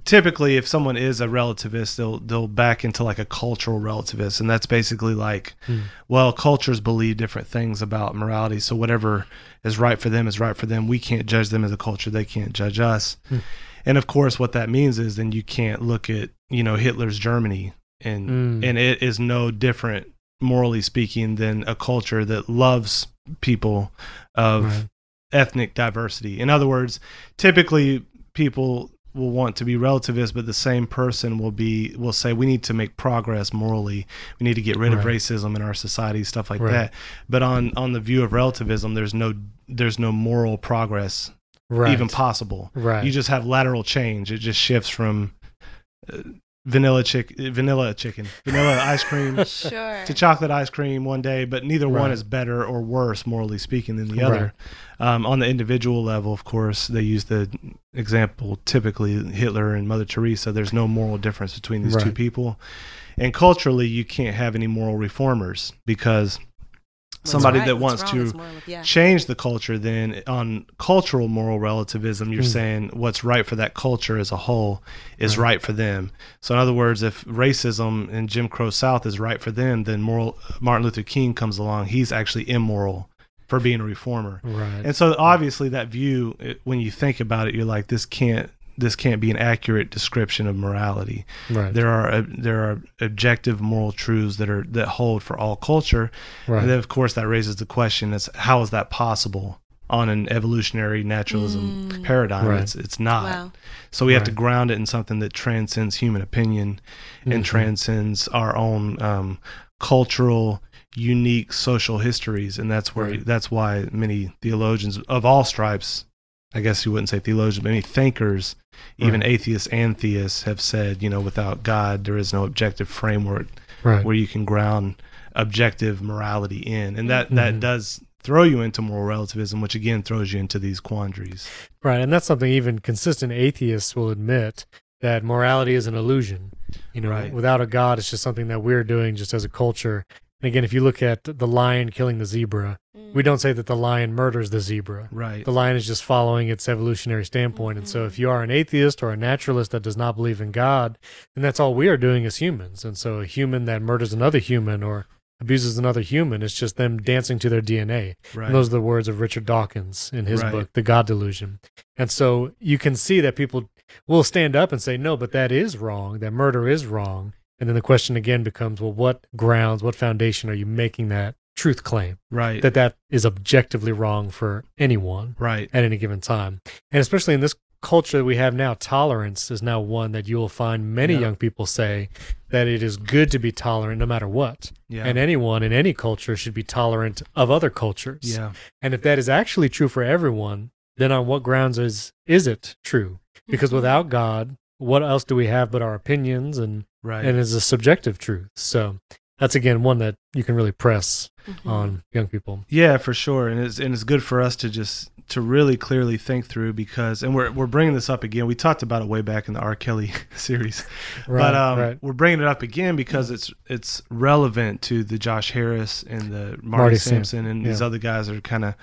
typically if someone is a relativist, they'll they'll back into like a cultural relativist, and that's basically like, Hmm. well, cultures believe different things about morality, so whatever is right for them is right for them. We can't judge them as a culture; they can't judge us. Hmm. And of course, what that means is then you can't look at you know Hitler's Germany and Mm. and it is no different morally speaking than a culture that loves people of Right. ethnic diversity. In other words, typically people will want to be relativist, but the same person will be will say we need to make progress morally. We need to get rid of racism in our society, stuff like Right. that. But on on the view of relativism, there's no there's no moral progress right. even possible. right. You just have lateral change. It just shifts from uh, vanilla chick vanilla chicken vanilla ice cream <laughs> Sure. to chocolate ice cream one day, but neither one is better or worse, morally speaking, than the other. Um, on the individual level, of course, they use the example typically Hitler and Mother Teresa. There's no moral difference between these two people. And culturally, you can't have any moral reformers because What's somebody right, that wants to moral- yeah. change the culture then on cultural moral relativism you're Hmm. saying what's right for that culture as a whole is Right. right for them so in other words if racism in jim crow south is right for them then moral martin luther king comes along he's actually immoral for being a reformer right. and so obviously that view it, when you think about it you're like this can't this can't be an accurate description of morality right. there are uh, there are objective moral truths that are that hold for all culture right. and then, of course, that raises the question: Is how is that possible on an evolutionary naturalism Mm. paradigm? Right. It's it's not. Wow. So we have to ground it in something that transcends human opinion and Mhm. transcends our own um, cultural, unique social histories, and that's where Right. that's why many theologians of all stripes. I guess you wouldn't say theologians, but many thinkers, even Right. atheists and theists, have said, you know, without God, there is no objective framework right. where you can ground objective morality in and that that Mhm. does throw you into moral relativism which again throws you into these quandaries Right, and that's something even consistent atheists will admit that morality is an illusion. You know, Right. without a god, it's just something that we're doing just as a culture. And again, if you look at the lion killing the zebra, we don't say that the lion murders the zebra. right The lion is just following its evolutionary standpoint. And so, mm-hmm. if you are an atheist or a naturalist that does not believe in God, then that's all we are doing as humans. And so, a human that murders another human or abuses another human, it's just them dancing to their DNA. right And those are the words of Richard Dawkins in his Right. book, The God Delusion. And so you can see that people will stand up and say, no, but that is wrong. That murder is wrong. And then the question again becomes, well, what grounds, what foundation are you making that truth claim right that that is objectively wrong for anyone right at any given time? And especially in this culture that we have now, tolerance is now one that you will find many Yeah. young people say that it is good to be tolerant no matter what. yeah And anyone in any culture should be tolerant of other cultures. yeah And if that is actually true for everyone, then on what grounds is is it true? Because Mhm. without God, what else do we have but our opinions and right and is a subjective truth. So that's again one that you can really press Mhm. on young people. yeah for sure and it's and it's good for us to just to really clearly think through because and we're we're bringing this up again we talked about it way back in the R Kelly <laughs> series Right, but um, right. we're bringing it up again because it's it's relevant to the Josh Harris and the Marty, Marty Sampson Sam- and these other guys that are kind of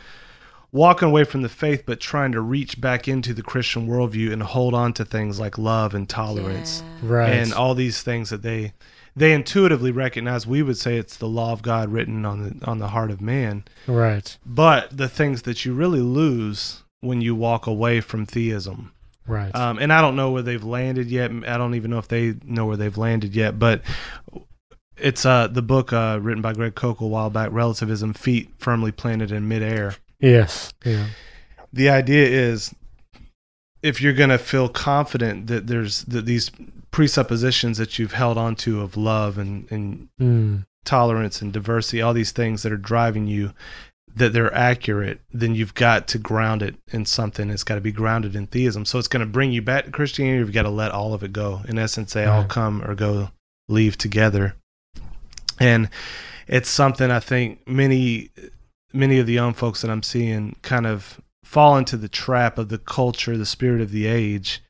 walking away from the faith, but trying to reach back into the Christian worldview and hold on to things like love and tolerance Yeah. Right. and all these things that they they intuitively recognize. We would say it's the law of God written on the on the heart of man, right. but the things that you really lose when you walk away from theism. Right. Um, and I don't know where they've landed yet. I don't even know if they know where they've landed yet. But it's uh, the book uh, written by Greg Koukl a while back, Relativism: Feet Firmly Planted in Midair. yes. Yeah. The idea is, if you're going to feel confident that there's that these presuppositions that you've held onto of love and, and Mm. tolerance and diversity, all these things that are driving you, that they're accurate, then you've got to ground it in something. It's got to be grounded in theism. So it's going to bring you back to Christianity. You've got to let all of it go. In essence, they all come or go, leave together. And it's something I think many, many of the young folks that I'm seeing kind of fall into the trap of the culture, the spirit of the age.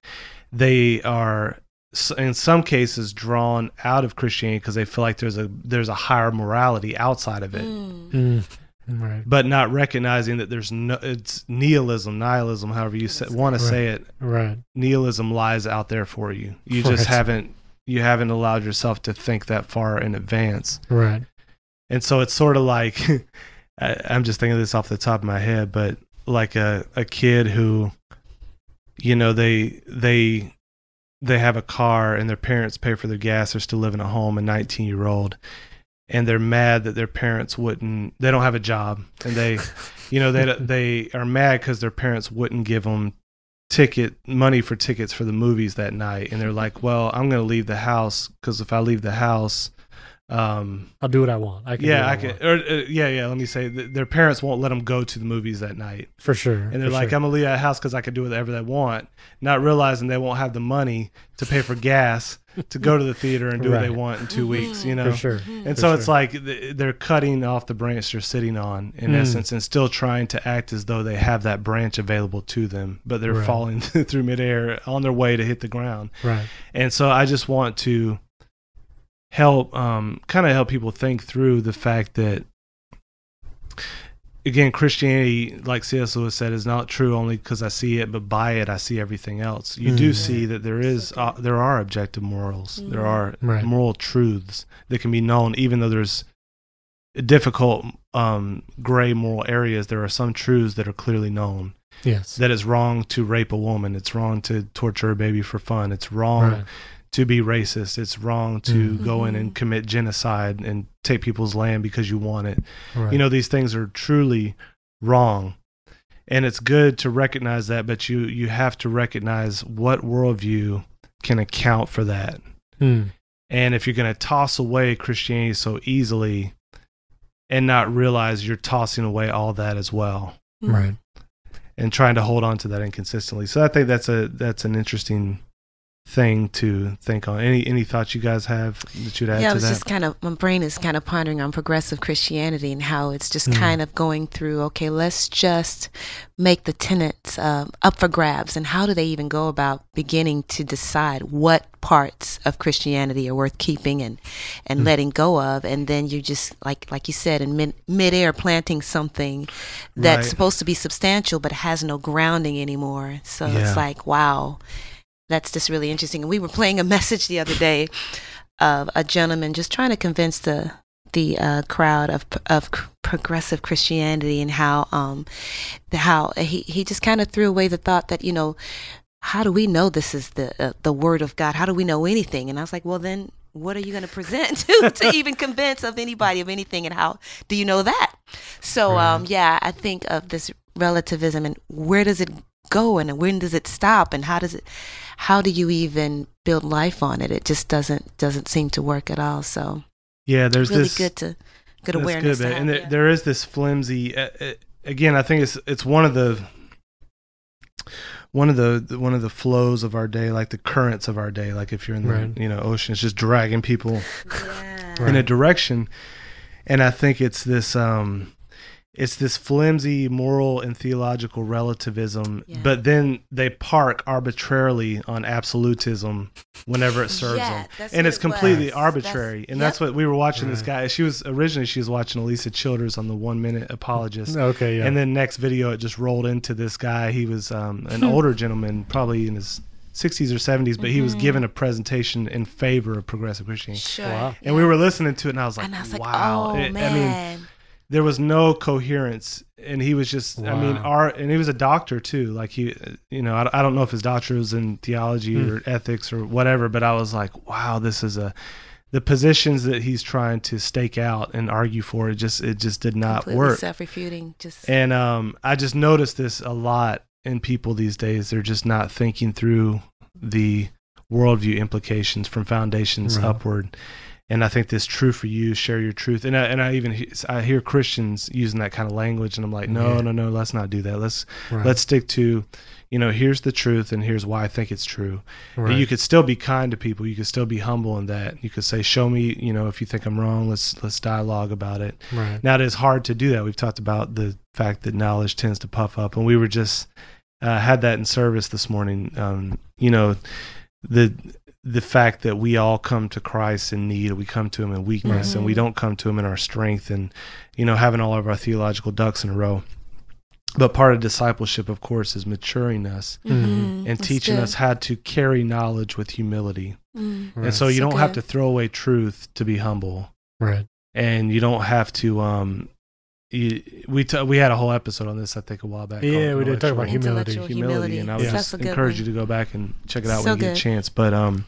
They are in some cases drawn out of Christianity because they feel like there's a there's a higher morality outside of it, Mm. Mm. Right. but not recognizing that there's no it's nihilism, nihilism, however you say, want to Right. say it. Right. Nihilism lies out there for you. You just Right. haven't you haven't allowed yourself to think that far in advance, Right. and so it's sort of like <laughs> I, I'm just thinking of this off the top of my head, but like a a kid who, you know, they they they have a car and their parents pay for their gas. They're still living at home, a 19 year old, and they're mad that their parents wouldn't. They don't have a job, and they, you know, they <laughs> they are mad because their parents wouldn't give them ticket money for tickets for the movies that night and they're like well i'm going to leave the house because if i leave the house um I'll do what I want. I can. yeah what i can or, uh, yeah yeah let me say th- their parents won't let them go to the movies that night for sure. and they're like sure. i'm going to leave that house because i can do whatever they want not realizing they won't have the money to pay for gas to go to the theater and do what they want in 2 weeks you know for sure. and For so it's like th- they're cutting off the branch they're sitting on, in Mm. essence, and still trying to act as though they have that branch available to them, but they're Right. falling <laughs> through midair on their way to hit the ground. Right. And so I just want to help, um, kind of help people think through the fact that, again, Christianity, like C.S. Lewis said, is not true only because I see it, but by it I see everything else. You do Mm. see that there is, uh, there are objective morals, there are Right. moral truths that can be known, even though there's difficult um, gray moral areas. There are some truths that are clearly known. Yes. That it's wrong to rape a woman. It's wrong to torture a baby for fun. It's wrong Right. To be racist. It's wrong to Mm. go in and commit genocide and take people's land because you want it. Right. You know, these things are truly wrong. And it's good to recognize that, but you you have to recognize what worldview can account for that. Mm. And if you're going to toss away Christianity so easily and not realize you're tossing away all that as well Right. and trying to hold on to that inconsistently. So I think that's a that's an interesting thing to think on. Any any thoughts you guys have that you'd add yeah, I was that? just kind of my brain is kind of pondering on progressive Christianity and how it's just Mm. kind of going through. Okay, let's just make the tenets um, up for grabs, and how do they even go about beginning to decide what parts of Christianity are worth keeping and and Mm. letting go of, and then you just like like you said in mid midair planting something that's Right. supposed to be substantial but has no grounding anymore. So Yeah. it's like wow that's just really interesting. And we were playing a message the other day of a gentleman just trying to convince the the uh, crowd of of progressive Christianity and how um the how he he just kind of threw away the thought that you know how do we know this is the uh, the word of God? How do we know anything? And I was like, well then. What are you going to present <laughs> to, to even convince of anybody of anything, and how do you know that? So, um, yeah, I think of this relativism and where does it go, and when does it stop, and how does it how do you even build life on it? It just doesn't doesn't seem to work at all. So yeah, there's really this good to good awareness. good, to man. have, and there, yeah. there is this flimsy. Uh, uh, again, I think it's it's one of the one of the, the one of the flows of our day, like the currents of our day. Like if you're in the Right. you know ocean, it's just dragging people Yeah. Right. in a direction and i think it's this um it's this flimsy moral and theological relativism Yeah. but then they park arbitrarily on absolutism whenever it serves Yeah, them and it's it completely was. arbitrary That's- and that's what we were watching this guy she was originally she was watching alisa childers on the one minute apologist <laughs> Okay. Yeah. and then next video it just rolled into this guy he was um, an Hmm. older gentleman probably in his 60s or 70s but he was Mhm. giving a presentation in favor of progressive christianity Sure. Wow. and we were listening to it, and I was like, and I was like, "Wow!" oh It- man. I mean, there was no coherence, and he was just, I mean, our, and he was a doctor too. Like he, you know, I, I don't know if his doctor was in theology Hmm. or ethics or whatever, but I was like, "Wow, this is a." The positions that he's trying to stake out and argue for, it just, it just did not completely work. self-refuting. Just And um, I just noticed this a lot in people these days. They're just not thinking through the worldview implications from foundations Right. upward. And I think this true for you, share your truth. And I, and I even I hear Christians using that kind of language, and I'm like, no, Yeah. no, no, let's not do that. Let's right. let's stick to, you know, here's the truth, and here's why I think it's true. Right. And you could still be kind to people. You could still be humble in that. You could say, show me, you know, if you think I'm wrong, let's let's dialogue about it. right. Now it is hard to do that. We've talked about the fact that knowledge tends to puff up, and we were just uh, had that in service this morning. Um, you know, the the fact that we all come to Christ in need, we come to Him in weakness, and we Mhm. don't come to Him in our strength, and you know, having all of our theological ducks in a row. But part of discipleship, of course, is maturing us Mhm. Mhm. and That's teaching good. us how to carry knowledge with humility. Mm. Right. And so you So don't have to throw away truth to be humble right. and you don't have to um you, we t- we had a whole episode on this I think a while back. Yeah, we did talk about Intellectual humility. Humility, and I would Yeah. That's just encourage one. you to go back and check it out So when you get a chance. But um,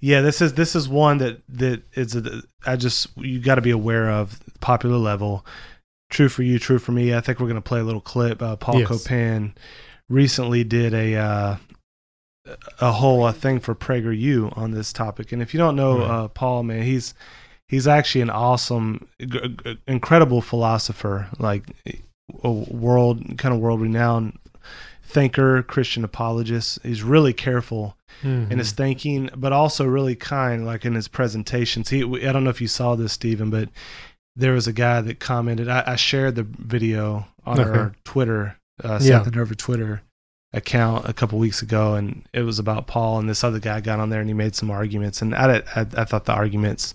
yeah, this is this is one that that is a, I just you got to be aware of popular level. True for you, true for me. I think we're gonna play a little clip. Uh, Paul Yes. Copan recently did a uh, a whole uh, thing for PragerU on this topic. And if you don't know Right. uh, Paul, man, he's he's actually an awesome, incredible philosopher, like a world kind of world renowned thinker, Christian apologist. He's really careful Mhm. in his thinking, but also really kind, like in his presentations. He, I don't know if you saw this, Stephen, but there was a guy that commented. I, I shared the video on Okay. our Twitter, uh, Yeah. Nerva Twitter account a couple weeks ago, and it was about Paul and this other guy got on there and he made some arguments, and I, I, I thought the arguments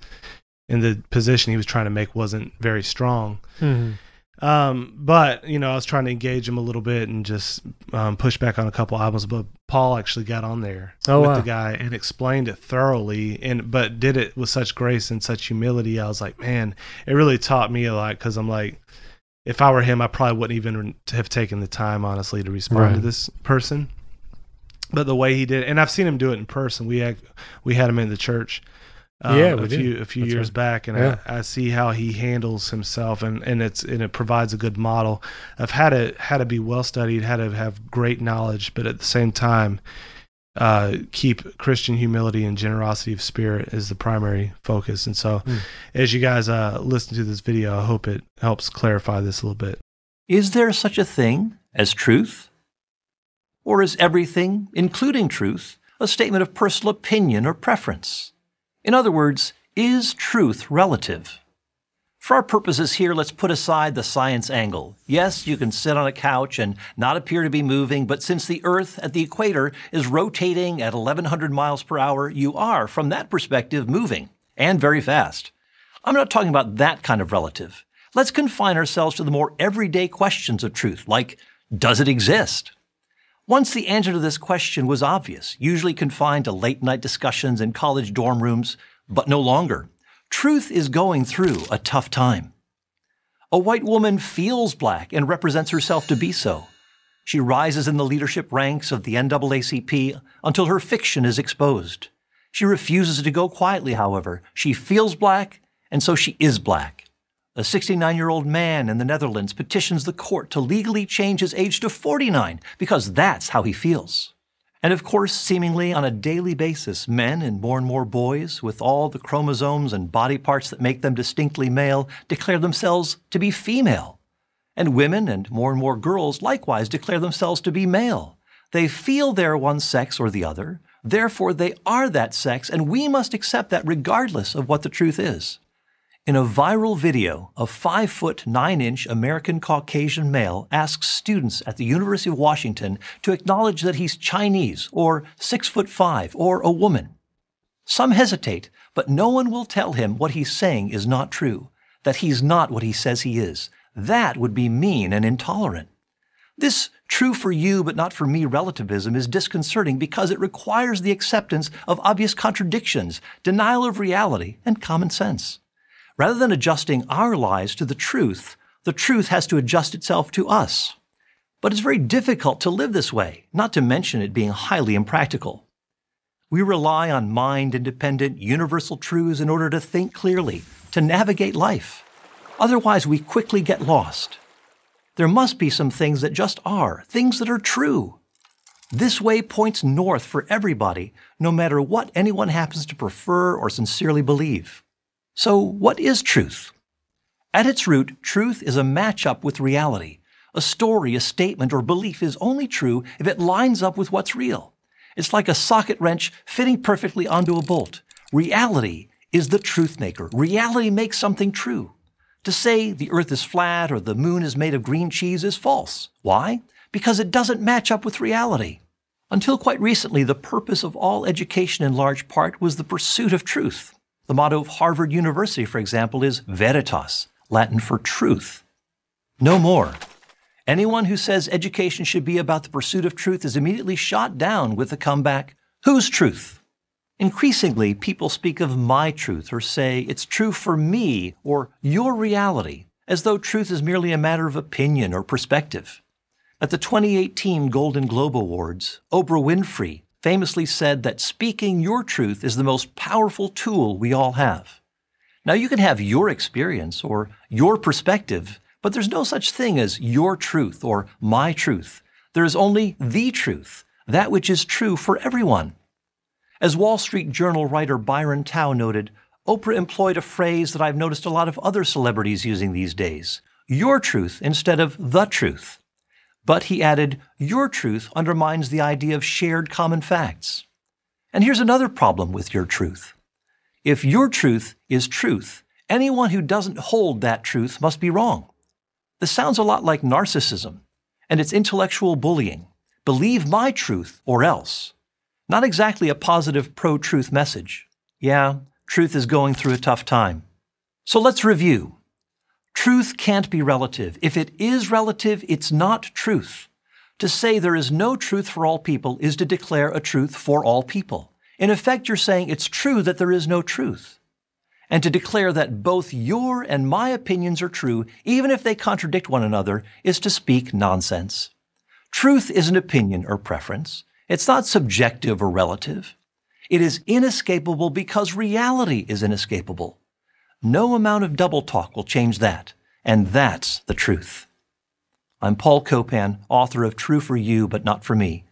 in the position he was trying to make wasn't very strong. Mhm. Um, but you know, I was trying to engage him a little bit and just um, push back on a couple albums. But Paul actually got on there Oh, with wow. the guy and explained it thoroughly, and but did it with such grace and such humility. I was like, man, it really taught me a lot because I'm like, if I were him, I probably wouldn't even have taken the time, honestly, to respond to this person. But the way he did, it, and I've seen him do it in person. We had we had him in the church. Um, Yeah, we a did. few a few That's years right. back, and Yeah. I, I see how he handles himself, and, and it's and it provides a good model of how to how to be well studied, how to have great knowledge, but at the same time, uh, keep Christian humility and generosity of spirit as the primary focus. And so, Mm. as you guys uh, listen to this video, I hope it helps clarify this a little bit. Is there such a thing as truth? Or is everything, including truth, a statement of personal opinion or preference? In other words, is truth relative? For our purposes here, let's put aside the science angle. Yes, you can sit on a couch and not appear to be moving, but since the Earth at the equator is rotating at 1100 miles per hour, you are, from that perspective, moving, and very fast. I'm not talking about that kind of relative. Let's confine ourselves to the more everyday questions of truth, like does it exist? Once the answer to this question was obvious, usually confined to late night discussions in college dorm rooms, but no longer. Truth is going through a tough time. A white woman feels black and represents herself to be so. She rises in the leadership ranks of the NAACP until her fiction is exposed. She refuses to go quietly, however. She feels black, and so she is black. A 69 year old man in the Netherlands petitions the court to legally change his age to 49 because that's how he feels. And of course, seemingly on a daily basis, men and more and more boys, with all the chromosomes and body parts that make them distinctly male, declare themselves to be female. And women and more and more girls likewise declare themselves to be male. They feel they're one sex or the other, therefore they are that sex, and we must accept that regardless of what the truth is. In a viral video, a 5 foot 9 inch American Caucasian male asks students at the University of Washington to acknowledge that he's Chinese or 6 foot 5 or a woman. Some hesitate, but no one will tell him what he's saying is not true, that he's not what he says he is. That would be mean and intolerant. This true for you but not for me relativism is disconcerting because it requires the acceptance of obvious contradictions, denial of reality, and common sense. Rather than adjusting our lives to the truth, the truth has to adjust itself to us. But it's very difficult to live this way, not to mention it being highly impractical. We rely on mind independent, universal truths in order to think clearly, to navigate life. Otherwise, we quickly get lost. There must be some things that just are, things that are true. This way points north for everybody, no matter what anyone happens to prefer or sincerely believe. So, what is truth? At its root, truth is a match-up with reality. A story, a statement, or belief is only true if it lines up with what's real. It's like a socket wrench fitting perfectly onto a bolt. Reality is the truth maker. Reality makes something true. To say the earth is flat or the moon is made of green cheese is false. Why? Because it doesn't match up with reality. Until quite recently, the purpose of all education in large part was the pursuit of truth. The motto of Harvard University, for example, is veritas, Latin for truth. No more. Anyone who says education should be about the pursuit of truth is immediately shot down with the comeback, Whose truth? Increasingly, people speak of my truth or say it's true for me or your reality, as though truth is merely a matter of opinion or perspective. At the 2018 Golden Globe Awards, Oprah Winfrey famously said that speaking your truth is the most powerful tool we all have. Now, you can have your experience or your perspective, but there's no such thing as your truth or my truth. There is only the truth, that which is true for everyone. As Wall Street Journal writer Byron Tau noted, Oprah employed a phrase that I've noticed a lot of other celebrities using these days your truth instead of the truth. But he added, your truth undermines the idea of shared common facts. And here's another problem with your truth. If your truth is truth, anyone who doesn't hold that truth must be wrong. This sounds a lot like narcissism, and it's intellectual bullying. Believe my truth or else. Not exactly a positive pro truth message. Yeah, truth is going through a tough time. So let's review. Truth can't be relative. If it is relative, it's not truth. To say there is no truth for all people is to declare a truth for all people. In effect, you're saying it's true that there is no truth. And to declare that both your and my opinions are true, even if they contradict one another, is to speak nonsense. Truth is an opinion or preference. It's not subjective or relative. It is inescapable because reality is inescapable. No amount of double talk will change that. And that's the truth. I'm Paul Copan, author of True for You, but Not for Me.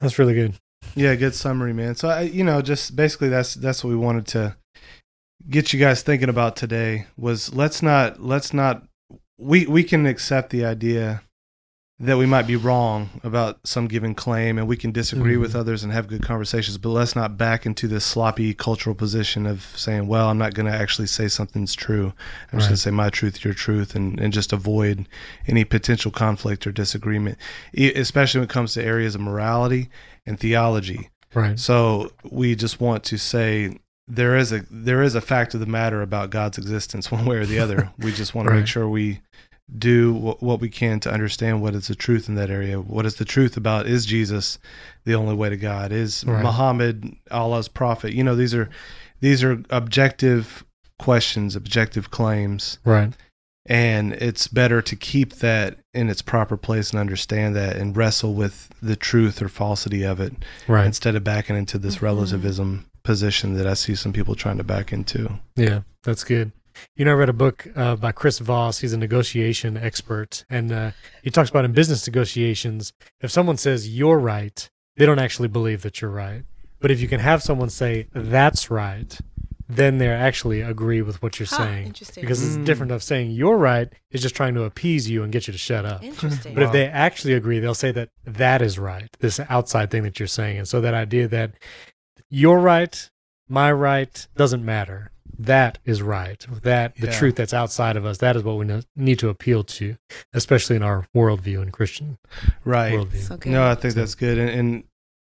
That's really good. Yeah, good summary, man. So I, you know, just basically that's that's what we wanted to get you guys thinking about today was let's not let's not we we can accept the idea that we might be wrong about some given claim and we can disagree mm-hmm. with others and have good conversations but let's not back into this sloppy cultural position of saying well i'm not going to actually say something's true i'm right. just going to say my truth your truth and, and just avoid any potential conflict or disagreement especially when it comes to areas of morality and theology right so we just want to say there is a there is a fact of the matter about god's existence <laughs> one way or the other we just want right. to make sure we do what we can to understand what is the truth in that area. What is the truth about is Jesus the only way to God? Is right. Muhammad Allah's prophet? You know, these are these are objective questions, objective claims. Right. And it's better to keep that in its proper place and understand that and wrestle with the truth or falsity of it. Right. Instead of backing into this mm-hmm. relativism position that I see some people trying to back into. Yeah, that's good. You know, I read a book uh, by Chris Voss. He's a negotiation expert, and uh, he talks about in business negotiations, if someone says you're right, they don't actually believe that you're right. But if you can have someone say that's right, then they actually agree with what you're huh, saying. Because mm. it's different of saying you're right is just trying to appease you and get you to shut up. Interesting. but wow. if they actually agree, they'll say that that is right, this outside thing that you're saying. And so that idea that you're right, my right doesn't matter that is right. That the yeah. truth that's outside of us. That is what we need to appeal to, especially in our worldview and Christian right. worldview. Okay. No, I think so. that's good. And, and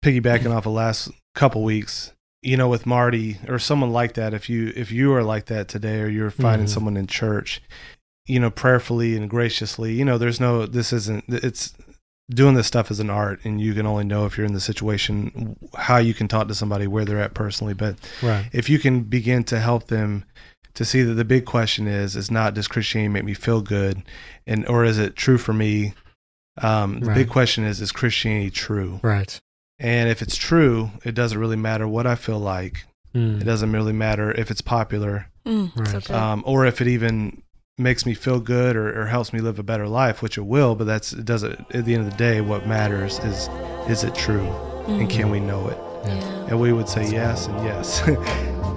piggybacking off the last couple weeks, you know, with Marty or someone like that, if you if you are like that today, or you're finding mm-hmm. someone in church, you know, prayerfully and graciously, you know, there's no. This isn't. It's doing this stuff is an art and you can only know if you're in the situation how you can talk to somebody where they're at personally but right. if you can begin to help them to see that the big question is is not does christianity make me feel good and or is it true for me um, the right. big question is is christianity true right and if it's true it doesn't really matter what i feel like mm. it doesn't really matter if it's popular mm, right. um, or if it even makes me feel good or, or, helps me live a better life, which it will, but that's it doesn't at the end of the day what matters is is it true mm-hmm. and can we know it? Yeah. And we would say yes and yes. <laughs>